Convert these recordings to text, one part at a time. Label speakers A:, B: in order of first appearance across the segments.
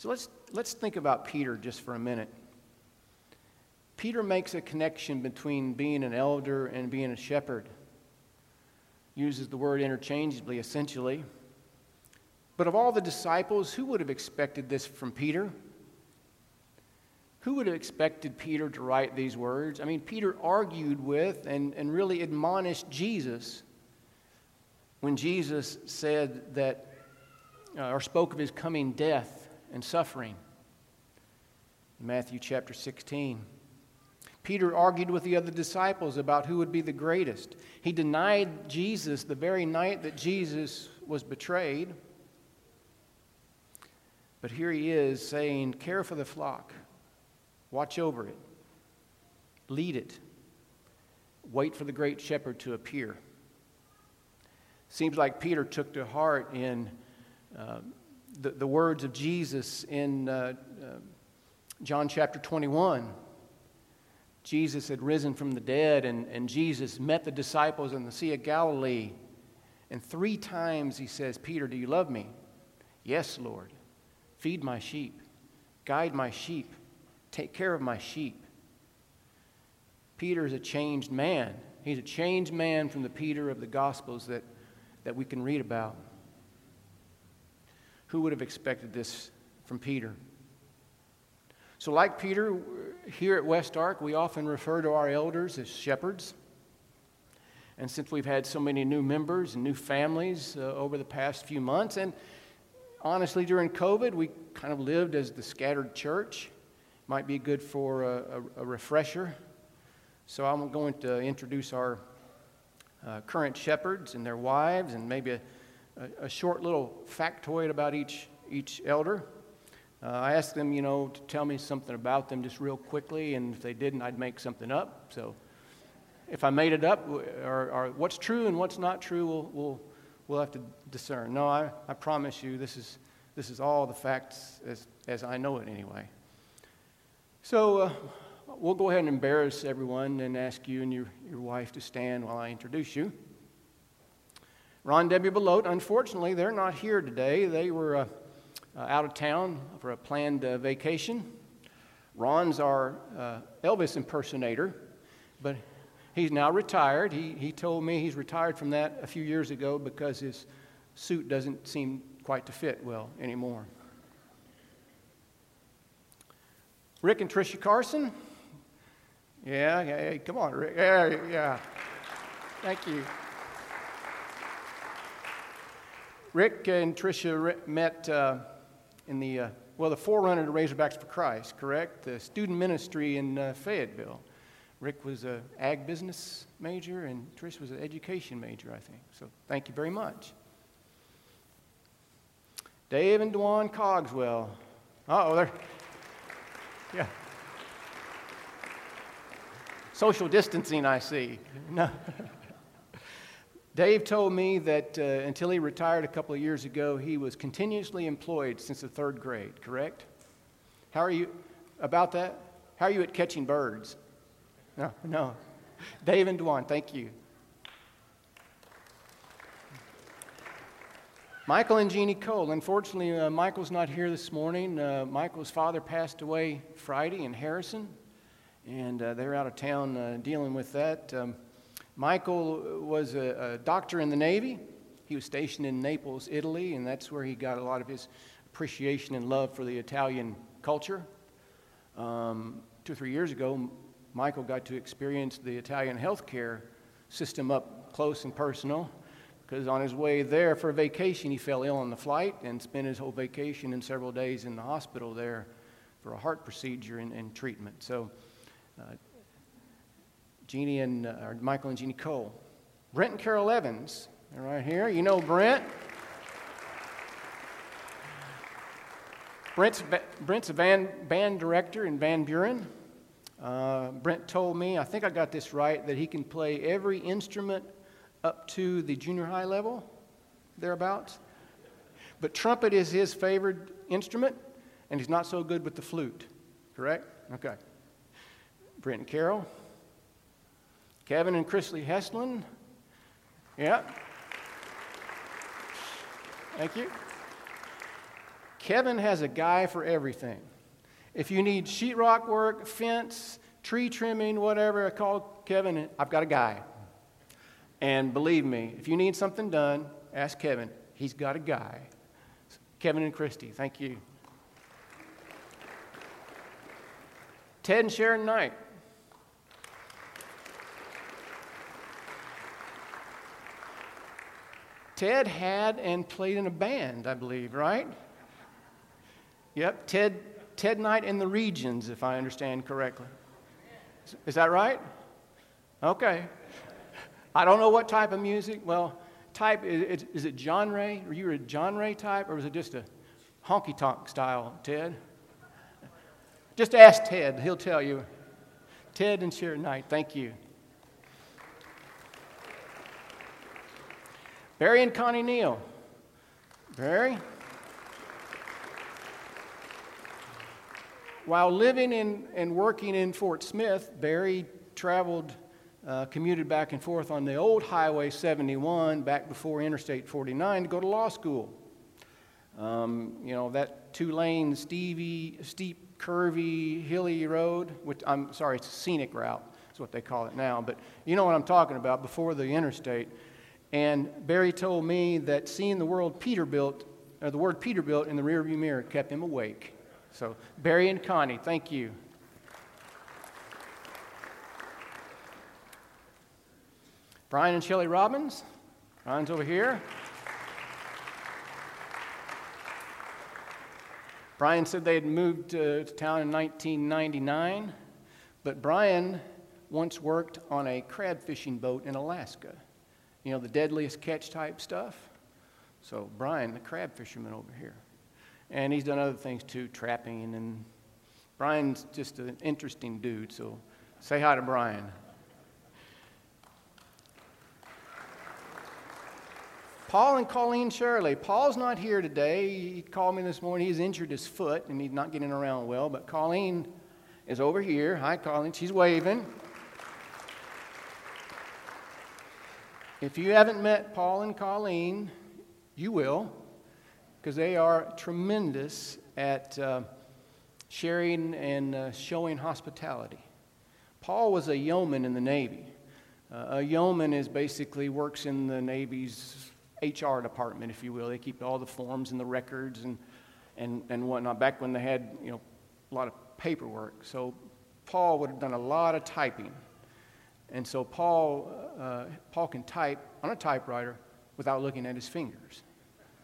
A: So let's, let's think about Peter just for a minute. Peter makes a connection between being an elder and being a shepherd. Uses the word interchangeably, essentially. But of all the disciples, who would have expected this from Peter? Who would have expected Peter to write these words? I mean, Peter argued with and, and really admonished Jesus when Jesus said that, uh, or spoke of his coming death and suffering. Matthew chapter 16. Peter argued with the other disciples about who would be the greatest. He denied Jesus the very night that Jesus was betrayed. But here he is saying, Care for the flock, watch over it, lead it, wait for the great shepherd to appear. Seems like Peter took to heart in uh, the, the words of Jesus in uh, uh, John chapter 21. Jesus had risen from the dead, and, and Jesus met the disciples in the Sea of Galilee. And three times he says, Peter, do you love me? Yes, Lord. Feed my sheep, guide my sheep, take care of my sheep. Peter is a changed man. He's a changed man from the Peter of the Gospels that that we can read about. Who would have expected this from Peter? So, like Peter, here at West Ark, we often refer to our elders as shepherds. And since we've had so many new members and new families uh, over the past few months, and honestly, during COVID, we kind of lived as the scattered church. Might be good for a, a, a refresher. So, I'm going to introduce our uh, current shepherds and their wives, and maybe a, a, a, short little factoid about each, each elder. Uh, I asked them, you know, to tell me something about them just real quickly, and if they didn't, I'd make something up. So if I made it up, or, or what's true and what's not true, we'll, we'll, we'll have to discern. No, I, I promise you, this is, this is all the facts as, as I know it anyway. So, uh, we'll go ahead and embarrass everyone and ask you and your, your wife to stand while I introduce you. Ron Debbie Belote, unfortunately, they're not here today. They were uh, uh, out of town for a planned uh, vacation. Ron's our uh, Elvis impersonator, but he's now retired. He, he told me he's retired from that a few years ago because his suit doesn't seem quite to fit well anymore. Rick and Tricia Carson, yeah, yeah, come on, Rick. Yeah, yeah. Thank you. Rick and Tricia met uh, in the, uh, well, the forerunner to Razorbacks for Christ, correct? The student ministry in uh, Fayetteville. Rick was an ag business major, and Trish was an education major, I think. So thank you very much. Dave and Dwan Cogswell. oh, they're, yeah. Social distancing, I see. No. Dave told me that uh, until he retired a couple of years ago, he was continuously employed since the third grade, correct? How are you about that? How are you at catching birds? No, no. Dave and Dwan, thank you. Michael and Jeannie Cole. Unfortunately, uh, Michael's not here this morning. Uh, Michael's father passed away Friday in Harrison and uh, they're out of town uh, dealing with that. Um, Michael was a, a, doctor in the Navy. He was stationed in Naples, Italy, and that's where he got a lot of his appreciation and love for the Italian culture. Um, two or three years ago, Michael got to experience the Italian healthcare system up close and personal because on his way there for vacation, he fell ill on the flight and spent his whole vacation and several days in the hospital there for a heart procedure and, and treatment. So uh, Jeannie and uh, or Michael and Jeannie Cole. Brent and Carol Evans, they're right here. You know Brent. Brent's, Brent's a band, band director in Van Buren. Uh, Brent told me, I think I got this right, that he can play every instrument up to the junior high level, thereabouts. But trumpet is his favorite instrument, and he's not so good with the flute, correct? Okay. Brent and Carol. Kevin and Christy Heslin. Yeah. Thank you. Kevin has a guy for everything. If you need sheetrock work, fence, tree trimming, whatever, I call Kevin. I've got a guy. And believe me, if you need something done, ask Kevin. He's got a guy. Kevin and Christy, thank you. Ted and Sharon Knight. Ted had and played in a band, I believe, right? Yep, Ted, Ted Knight in the Regions, if I understand correctly. Is that right? Okay. I don't know what type of music. Well, type is, is it genre? Are you a genre type, or was it just a honky tonk style, Ted? Just ask Ted; he'll tell you. Ted and Sharon Knight, thank you. Barry and Connie Neal. Barry? While living in, and working in Fort Smith, Barry traveled, uh, commuted back and forth on the old Highway 71 back before Interstate 49 to go to law school. Um, you know, that two lane, steep, curvy, hilly road, which I'm sorry, it's a scenic route, is what they call it now, but you know what I'm talking about before the interstate. And Barry told me that seeing the world Peterbilt, or the word Peterbilt in the rearview mirror kept him awake. So, Barry and Connie, thank you. Brian and Shelley Robbins. Brian's over here. Brian said they had moved to town in 1999, but Brian once worked on a crab fishing boat in Alaska you know, the deadliest catch type stuff. So, Brian, the crab fisherman over here. And he's done other things too, trapping. And Brian's just an interesting dude. So, say hi to Brian. Paul and Colleen Shirley. Paul's not here today. He called me this morning. He's injured his foot and he's not getting around well. But Colleen is over here. Hi, Colleen. She's waving. If you haven't met Paul and Colleen, you will, because they are tremendous at uh, sharing and uh, showing hospitality. Paul was a yeoman in the Navy. Uh, a yeoman is basically works in the Navy's HR department, if you will. They keep all the forms and the records and, and, and whatnot, back when they had you know, a lot of paperwork. So Paul would have done a lot of typing and so Paul, uh, Paul can type on a typewriter without looking at his fingers,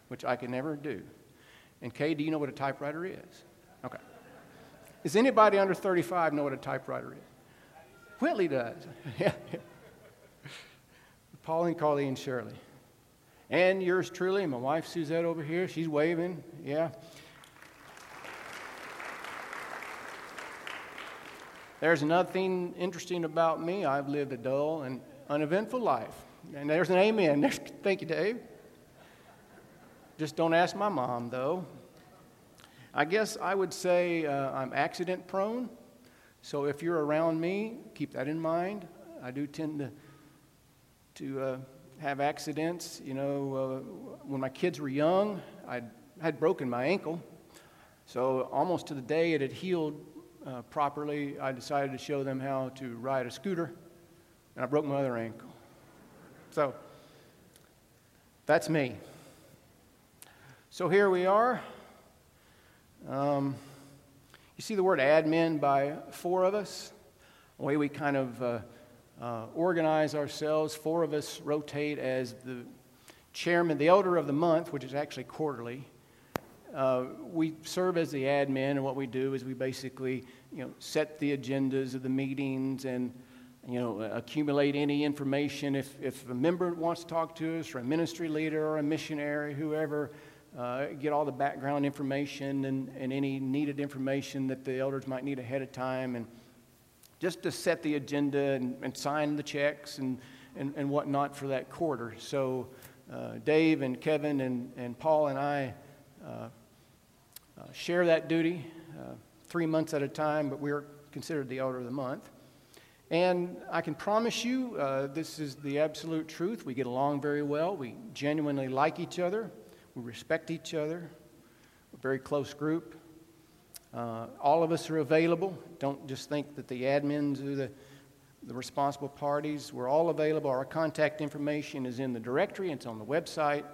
A: which I can never do. And Kay, do you know what a typewriter is? Okay. Does anybody under 35 know what a typewriter is? Whitley does. yeah. Paul and Colleen Shirley. And yours truly, my wife Suzette over here, she's waving. Yeah. There's nothing interesting about me. I've lived a dull and uneventful life. And there's an amen. Thank you, Dave. Just don't ask my mom, though. I guess I would say uh, I'm accident prone. So if you're around me, keep that in mind. I do tend to, to uh, have accidents. You know, uh, when my kids were young, I had broken my ankle. So almost to the day it had healed uh, properly, I decided to show them how to ride a scooter, and I broke my other ankle. So that's me. So here we are. Um, you see the word admin by four of us? The way we kind of uh, uh, organize ourselves, four of us rotate as the chairman, the elder of the month, which is actually quarterly. Uh, we serve as the admin, and what we do is we basically, you know, set the agendas of the meetings and, you know, accumulate any information. If, if a member wants to talk to us, or a ministry leader, or a missionary, whoever, uh, get all the background information and, and any needed information that the elders might need ahead of time, and just to set the agenda and, and sign the checks and, and, and whatnot for that quarter. So, uh, Dave and Kevin and, and Paul and I. Uh, uh, share that duty uh, three months at a time, but we're considered the elder of the month. And I can promise you, uh, this is the absolute truth. We get along very well. We genuinely like each other. We respect each other. We're a very close group. Uh, all of us are available. Don't just think that the admins are the, the responsible parties. We're all available. Our contact information is in the directory, it's on the website,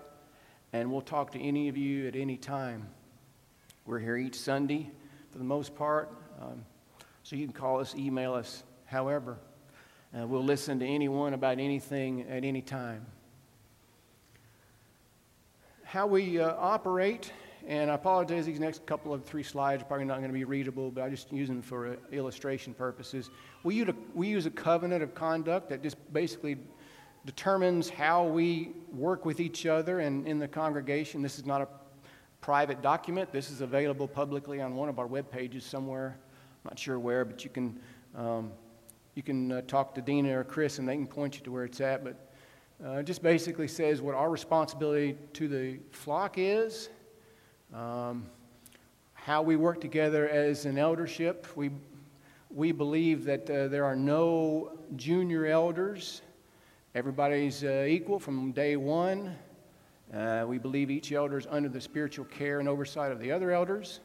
A: and we'll talk to any of you at any time. We're here each Sunday for the most part, um, so you can call us, email us, however. Uh, we'll listen to anyone about anything at any time. How we uh, operate, and I apologize, these next couple of three slides are probably not going to be readable, but I just use them for uh, illustration purposes. We use, a, we use a covenant of conduct that just basically determines how we work with each other and in the congregation. This is not a private document. This is available publicly on one of our web pages somewhere. I'm not sure where, but you can um, you can uh, talk to Dina or Chris and they can point you to where it's at. But uh, it just basically says what our responsibility to the flock is, um, how we work together as an eldership. We, we believe that uh, there are no junior elders, everybody's uh, equal from day one. Uh, we believe each elder is under the spiritual care and oversight of the other elders.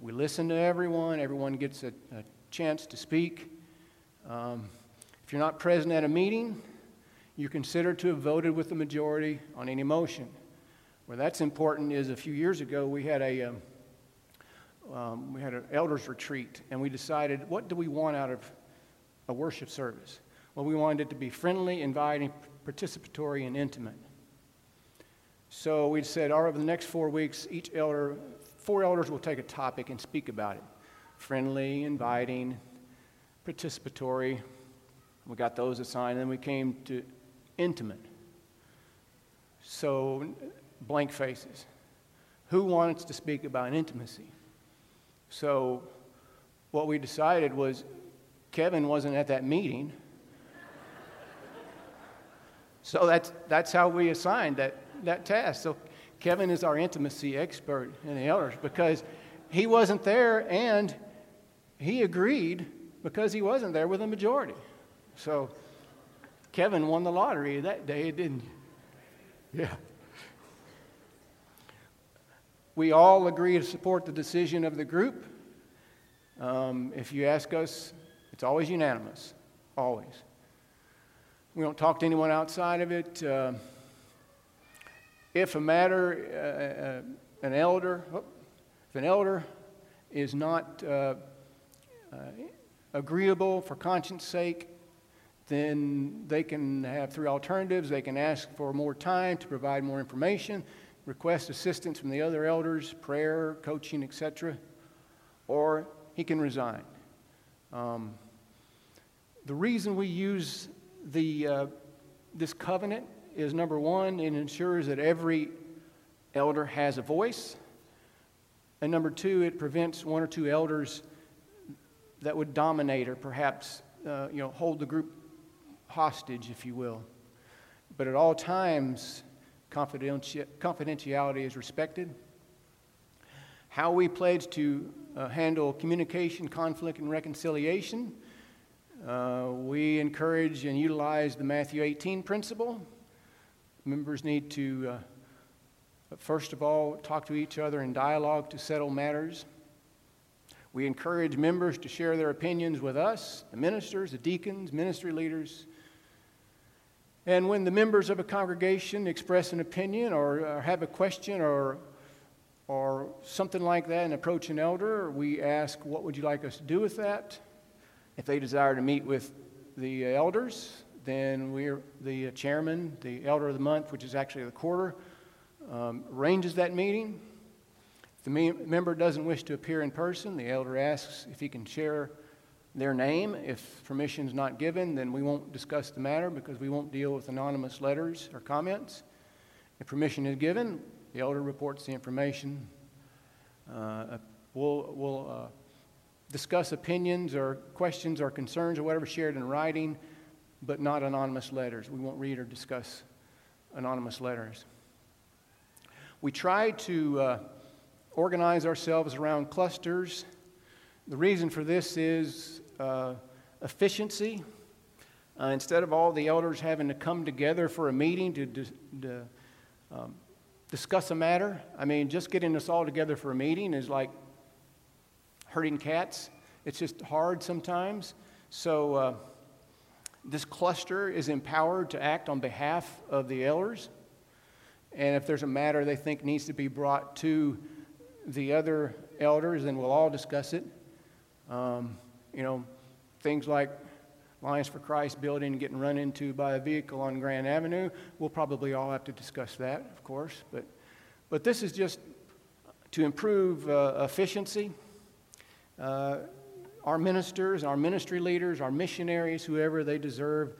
A: We listen to everyone, everyone gets a, a chance to speak. Um, if you're not present at a meeting, you're considered to have voted with the majority on any motion. Where that's important is a few years ago we had a um, um, we had an elders retreat, and we decided what do we want out of a worship service. Well, we wanted it to be friendly, inviting, participatory, and intimate. So we said, all right, over the next four weeks, each elder, four elders will take a topic and speak about it. Friendly, inviting, participatory. We got those assigned. And then we came to intimate. So, blank faces. Who wants to speak about intimacy? So, what we decided was Kevin wasn't at that meeting. so, that's, that's how we assigned that, that task. So, Kevin is our intimacy expert in the elders because he wasn't there and he agreed because he wasn't there with a majority. So Kevin won the lottery that day, didn't you? Yeah. We all agree to support the decision of the group. Um, if you ask us, it's always unanimous, always. We don't talk to anyone outside of it. Uh, if a matter, uh, uh, an elder, oh, if an elder is not uh, uh, agreeable for conscience sake, then they can have three alternatives. They can ask for more time to provide more information, request assistance from the other elders, prayer, coaching, etc., or he can resign. Um, the reason we use the, uh, this covenant is number one, it ensures that every elder has a voice. And number two, it prevents one or two elders that would dominate or perhaps uh, you know, hold the group hostage, if you will. But at all times, confidenti- confidentiality is respected. How we pledge to uh, handle communication, conflict, and reconciliation. Uh, we encourage and utilize the Matthew 18 principle. Members need to, uh, first of all, talk to each other in dialogue to settle matters. We encourage members to share their opinions with us, the ministers, the deacons, ministry leaders. And when the members of a congregation express an opinion or, or have a question or, or something like that and approach an elder, we ask, What would you like us to do with that? If they desire to meet with the elders, then we're the chairman, the elder of the month, which is actually the quarter, um, arranges that meeting. If the member doesn't wish to appear in person, the elder asks if he can share their name. If permission is not given, then we won't discuss the matter because we won't deal with anonymous letters or comments. If permission is given, the elder reports the information. Uh, we'll we'll uh, discuss opinions or questions or concerns or whatever shared in writing, but not anonymous letters. We won't read or discuss anonymous letters. We try to uh, organize ourselves around clusters. The reason for this is uh, efficiency. Uh, instead of all the elders having to come together for a meeting to, to um, discuss a matter. I mean, just getting us all together for a meeting is like herding cats. It's just hard sometimes. So, uh, this cluster is empowered to act on behalf of the elders. And if there's a matter they think needs to be brought to the other elders, then we'll all discuss it. Um, you know, things like Lions for Christ building getting run into by a vehicle on Grand Avenue, we'll probably all have to discuss that, of course. But, but this is just to improve uh, efficiency. Uh, our ministers, our ministry leaders, our missionaries, whoever they deserve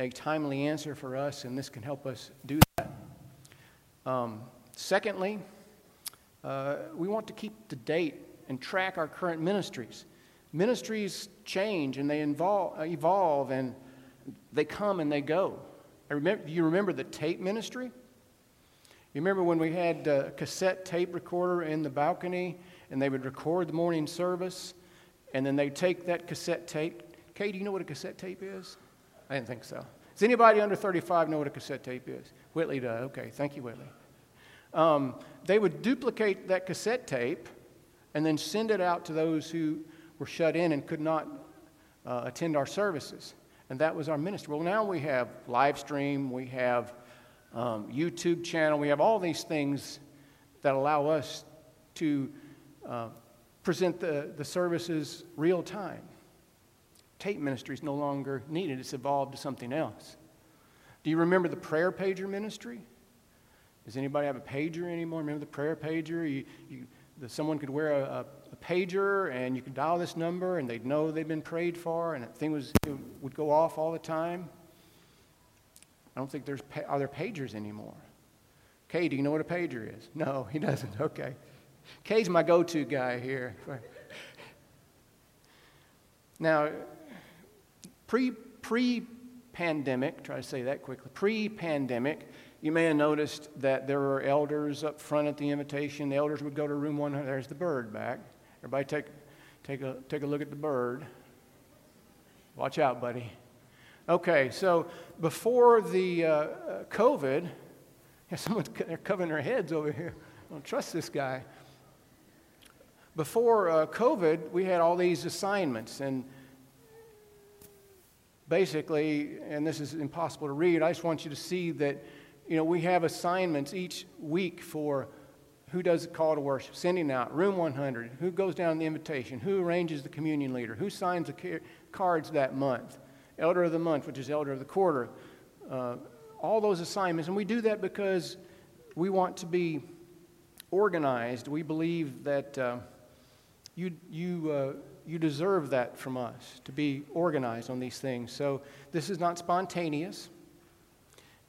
A: a timely answer for us, and this can help us do that. Um, secondly, uh, we want to keep to date and track our current ministries. Ministries change and they involve, evolve and they come and they go. I remember, you remember the tape ministry? You remember when we had a cassette tape recorder in the balcony and they would record the morning service and then they'd take that cassette tape. Kay, do you know what a cassette tape is? I didn't think so. Does anybody under 35 know what a cassette tape is? Whitley does. Okay, thank you, Whitley. Um, they would duplicate that cassette tape and then send it out to those who were shut in and could not uh, attend our services. And that was our ministry. Well, now we have live stream, we have um, YouTube channel, we have all these things that allow us to uh, present the, the services real time. Tape ministry is no longer needed, it's evolved to something else. Do you remember the prayer pager ministry? Does anybody have a pager anymore? Remember the prayer pager? You, you, the, someone could wear a, a pager and you could dial this number and they'd know they'd been prayed for and that thing was, would go off all the time. I don't think there's are there pagers anymore. Kay, do you know what a pager is? No, he doesn't. Okay. Kay's my go to guy here. now, pre pre pandemic, try to say that quickly, pre pandemic, you may have noticed that there were elders up front at the invitation. The elders would go to room 100. There's the bird back. Everybody take, take, a, take a look at the bird. Watch out, buddy. Okay, so before the uh, COVID, yeah, someone's covering their heads over here. I don't trust this guy. Before uh, COVID, we had all these assignments, and basically, and this is impossible to read, I just want you to see that, you know, we have assignments each week for who does the call to worship, sending out, room 100, who goes down the invitation, who arranges the communion leader, who signs the cards that month, elder of the month, which is elder of the quarter, uh, all those assignments. And we do that because we want to be organized. We believe that uh, you, you, uh, you deserve that from us, to be organized on these things. So this is not spontaneous.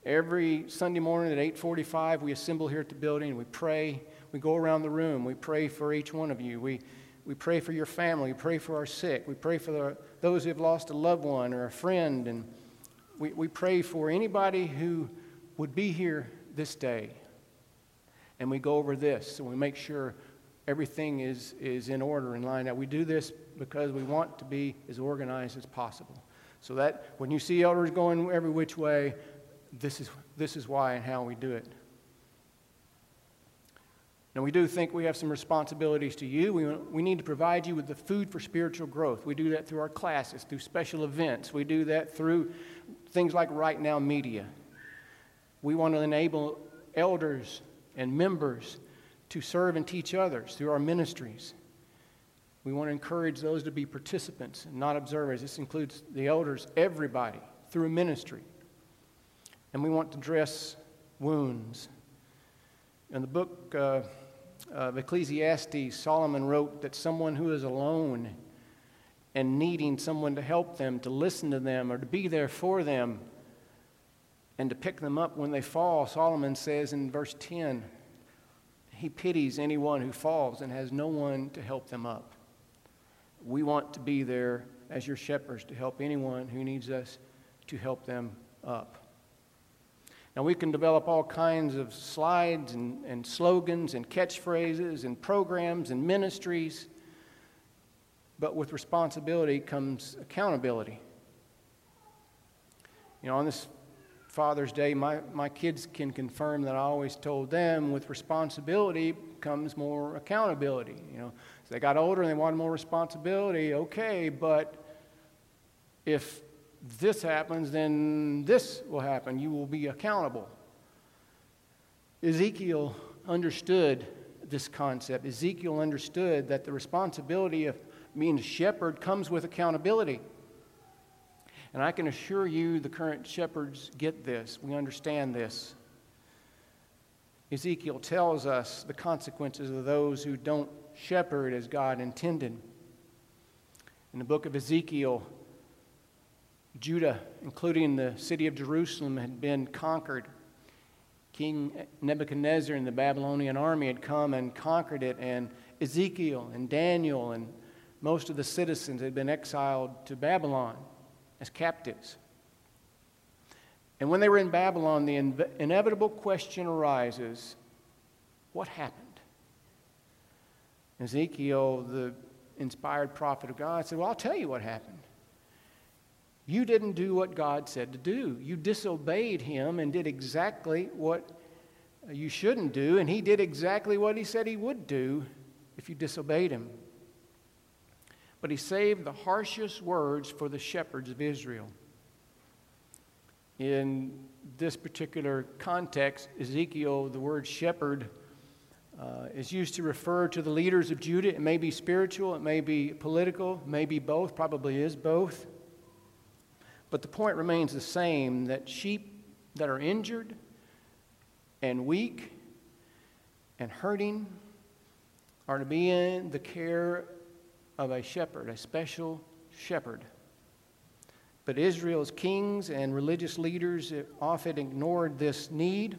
A: Every Sunday morning at 8:45, we assemble here at the building. We pray. We go around the room. We pray for each one of you. We, we pray for your family. We pray for our sick. We pray for the, those who have lost a loved one or a friend. And we, we pray for anybody who would be here this day. And we go over this and we make sure everything is, is in order and lined up. We do this because we want to be as organized as possible. So that when you see elders going every which way, this is, this is why and how we do it. Now, we do think we have some responsibilities to you. We, we need to provide you with the food for spiritual growth. We do that through our classes, through special events. We do that through things like Right Now Media. We want to enable elders and members to serve and teach others through our ministries. We want to encourage those to be participants and not observers. This includes the elders, everybody, through ministry and we want to dress wounds. In the book uh, of Ecclesiastes, Solomon wrote that someone who is alone and needing someone to help them, to listen to them, or to be there for them, and to pick them up when they fall, Solomon says in verse 10, he pities anyone who falls and has no one to help them up. We want to be there as your shepherds to help anyone who needs us to help them up. Now, we can develop all kinds of slides and, and slogans and catchphrases and programs and ministries, but with responsibility comes accountability. You know, on this Father's Day, my, my kids can confirm that I always told them with responsibility comes more accountability. You know, they got older and they wanted more responsibility, okay, but if this happens, then this will happen. You will be accountable. Ezekiel understood this concept. Ezekiel understood that the responsibility of being a shepherd comes with accountability. And I can assure you, the current shepherds get this. We understand this. Ezekiel tells us the consequences of those who don't shepherd as God intended. In the book of Ezekiel, Judah, including the city of Jerusalem, had been conquered. King Nebuchadnezzar and the Babylonian army had come and conquered it, and Ezekiel and Daniel and most of the citizens had been exiled to Babylon as captives. And when they were in Babylon, the inevitable question arises what happened? Ezekiel, the inspired prophet of God, said, Well, I'll tell you what happened. You didn't do what God said to do. You disobeyed him and did exactly what you shouldn't do, and he did exactly what he said he would do if you disobeyed him. But he saved the harshest words for the shepherds of Israel. In this particular context, Ezekiel, the word shepherd, uh, is used to refer to the leaders of Judah. It may be spiritual, it may be political, may be both, probably is both. But the point remains the same that sheep that are injured and weak and hurting are to be in the care of a shepherd, a special shepherd. But Israel's kings and religious leaders often ignored this need.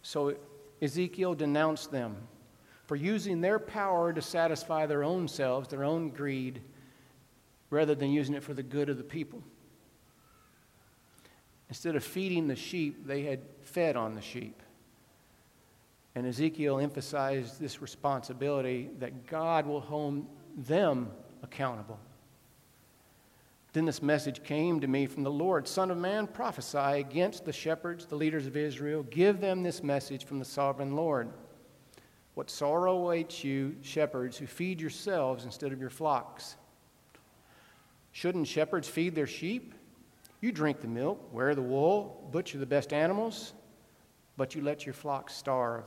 A: So Ezekiel denounced them for using their power to satisfy their own selves, their own greed, rather than using it for the good of the people. Instead of feeding the sheep, they had fed on the sheep. And Ezekiel emphasized this responsibility that God will hold them accountable. Then this message came to me from the Lord Son of man, prophesy against the shepherds, the leaders of Israel. Give them this message from the sovereign Lord. What sorrow awaits you, shepherds, who feed yourselves instead of your flocks. Shouldn't shepherds feed their sheep? You drink the milk, wear the wool, butcher the best animals, but you let your flocks starve.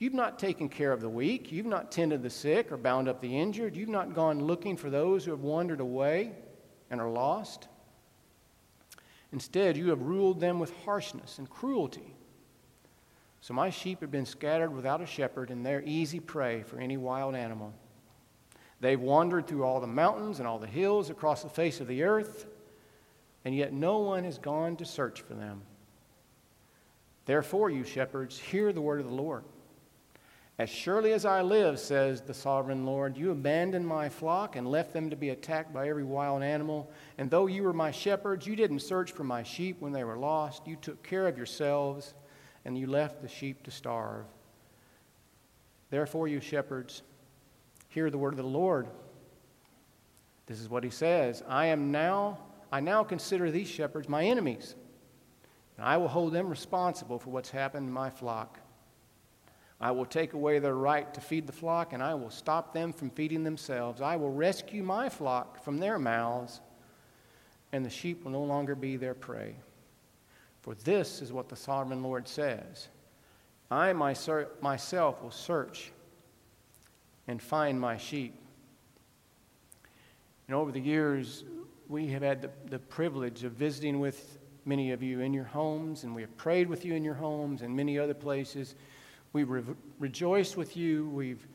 A: You've not taken care of the weak. You've not tended the sick or bound up the injured. You've not gone looking for those who have wandered away and are lost. Instead, you have ruled them with harshness and cruelty. So my sheep have been scattered without a shepherd, and they're easy prey for any wild animal. They've wandered through all the mountains and all the hills across the face of the earth, and yet no one has gone to search for them. Therefore, you shepherds, hear the word of the Lord. As surely as I live, says the sovereign Lord, you abandoned my flock and left them to be attacked by every wild animal. And though you were my shepherds, you didn't search for my sheep when they were lost. You took care of yourselves, and you left the sheep to starve. Therefore, you shepherds, hear the word of the Lord. This is what he says I am now, I now consider these shepherds my enemies, and I will hold them responsible for what's happened to my flock. I will take away their right to feed the flock, and I will stop them from feeding themselves. I will rescue my flock from their mouths, and the sheep will no longer be their prey. For this is what the sovereign Lord says I myself will search and find my sheep. And over the years, we have had the, the privilege of visiting with many of you in your homes, and we have prayed with you in your homes and many other places. We've re- rejoiced with you. We've,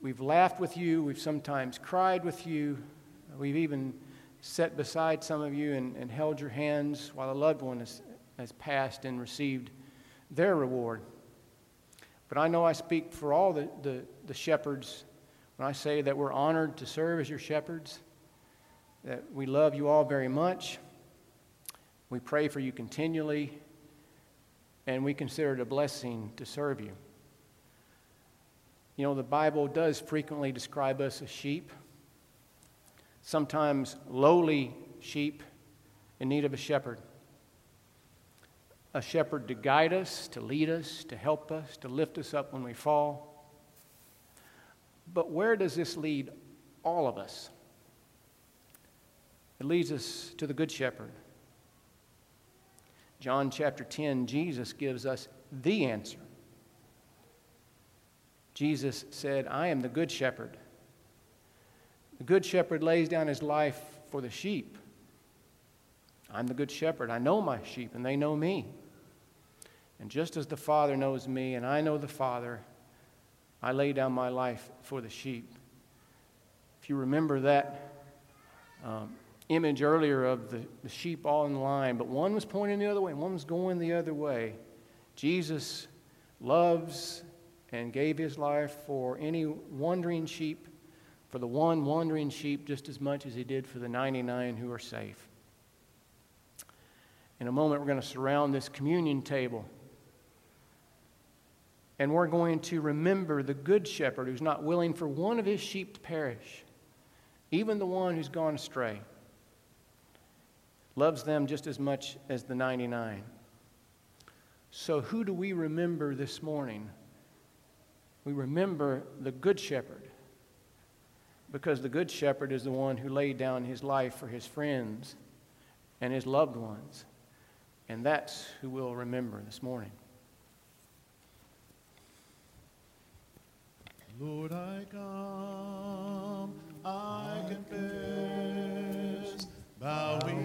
A: we've laughed with you. We've sometimes cried with you. We've even sat beside some of you and, and held your hands while a loved one has, has passed and received their reward. But I know I speak for all the, the, the shepherds when I say that we're honored to serve as your shepherds, that we love you all very much. We pray for you continually, and we consider it a blessing to serve you. You know, the Bible does frequently describe us as sheep, sometimes lowly sheep in need of a shepherd. a shepherd to guide us, to lead us, to help us, to lift us up when we fall. But where does this lead all of us? It leads us to the Good Shepherd. John chapter 10, Jesus gives us the answer. Jesus said, I am the Good Shepherd. The Good Shepherd lays down his life for the sheep. I'm the Good Shepherd. I know my sheep, and they know me. And just as the Father knows me, and I know the Father, I lay down my life for the sheep. If you remember that um, image earlier of the, the sheep all in line, but one was pointing the other way, and one was going the other way. Jesus loves and gave his life for any wandering sheep, for the one wandering sheep, just as much as he did for the 99 who are safe. In a moment, we're going to surround this communion table. And we're going to remember the good shepherd who's not willing for one of his sheep to perish, even the one who's gone astray loves them just as much as the 99. So, who do we remember this morning? we remember the Good Shepherd because the Good Shepherd is the one who laid down his life for his friends and his loved ones. And that's who we'll remember this morning.
B: Lord, I come, I confess, bowing.